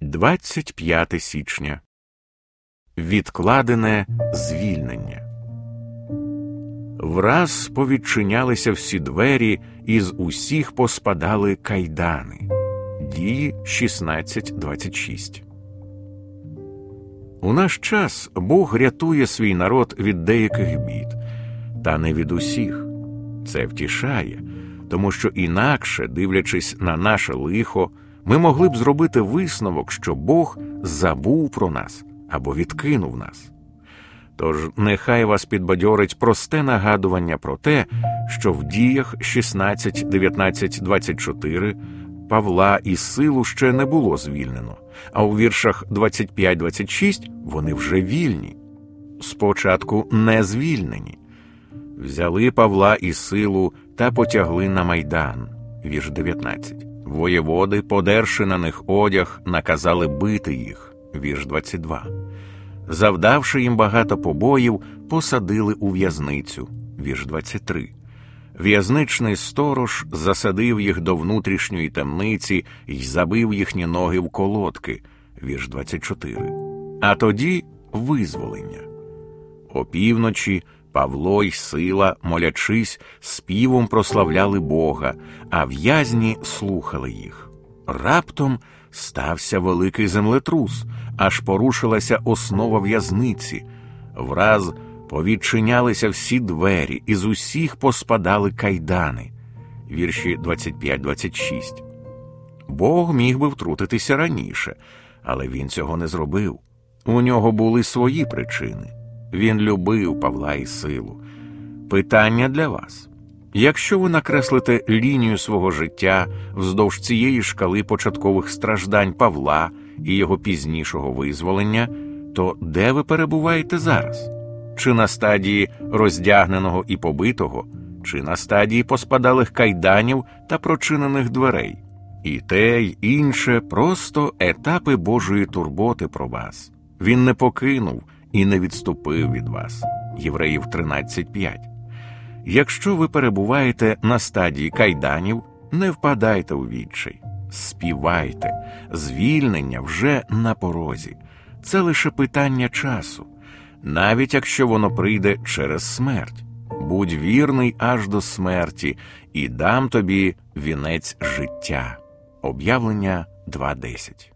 25 січня. Відкладене звільнення. Враз повідчинялися всі двері, і з усіх поспадали кайдани. Дії 16.26. У наш час Бог рятує свій народ від деяких бід, та не від усіх. Це втішає, тому що інакше, дивлячись на наше лихо, ми могли б зробити висновок, що Бог забув про нас або відкинув нас. Тож нехай вас підбадьорить просте нагадування про те, що в діях 16, 19, 24 Павла і силу ще не було звільнено, а у віршах 25-26 вони вже вільні. Спочатку не звільнені. Взяли Павла і силу та потягли на майдан. Вірш 19. Воєводи, подерши на них одяг, наказали бити їх. Вірш 22. Завдавши їм багато побоїв, посадили у в'язницю. Вірш 23. В'язничний сторож засадив їх до внутрішньої темниці і забив їхні ноги в колодки. Вірш 24. А тоді визволення. Опівночі Павло й сила, молячись, співом прославляли Бога, а в'язні слухали їх. Раптом стався великий землетрус, аж порушилася основа в'язниці. Враз повідчинялися всі двері, і з усіх поспадали кайдани. Вірші 25-26. Бог міг би втрутитися раніше, але він цього не зробив. У нього були свої причини. Він любив Павла і силу. Питання для вас. Якщо ви накреслите лінію свого життя вздовж цієї шкали початкових страждань Павла і його пізнішого визволення, то де ви перебуваєте зараз? Чи на стадії роздягненого і побитого, чи на стадії поспадалих кайданів та прочинених дверей? І те, й інше просто етапи Божої турботи про вас. Він не покинув і не відступив від вас. Євреїв 13.5. Якщо ви перебуваєте на стадії кайданів, не впадайте у відчай, співайте, звільнення вже на порозі. Це лише питання часу, навіть якщо воно прийде через смерть. Будь вірний аж до смерті, і дам тобі вінець життя. Об'явлення 2.10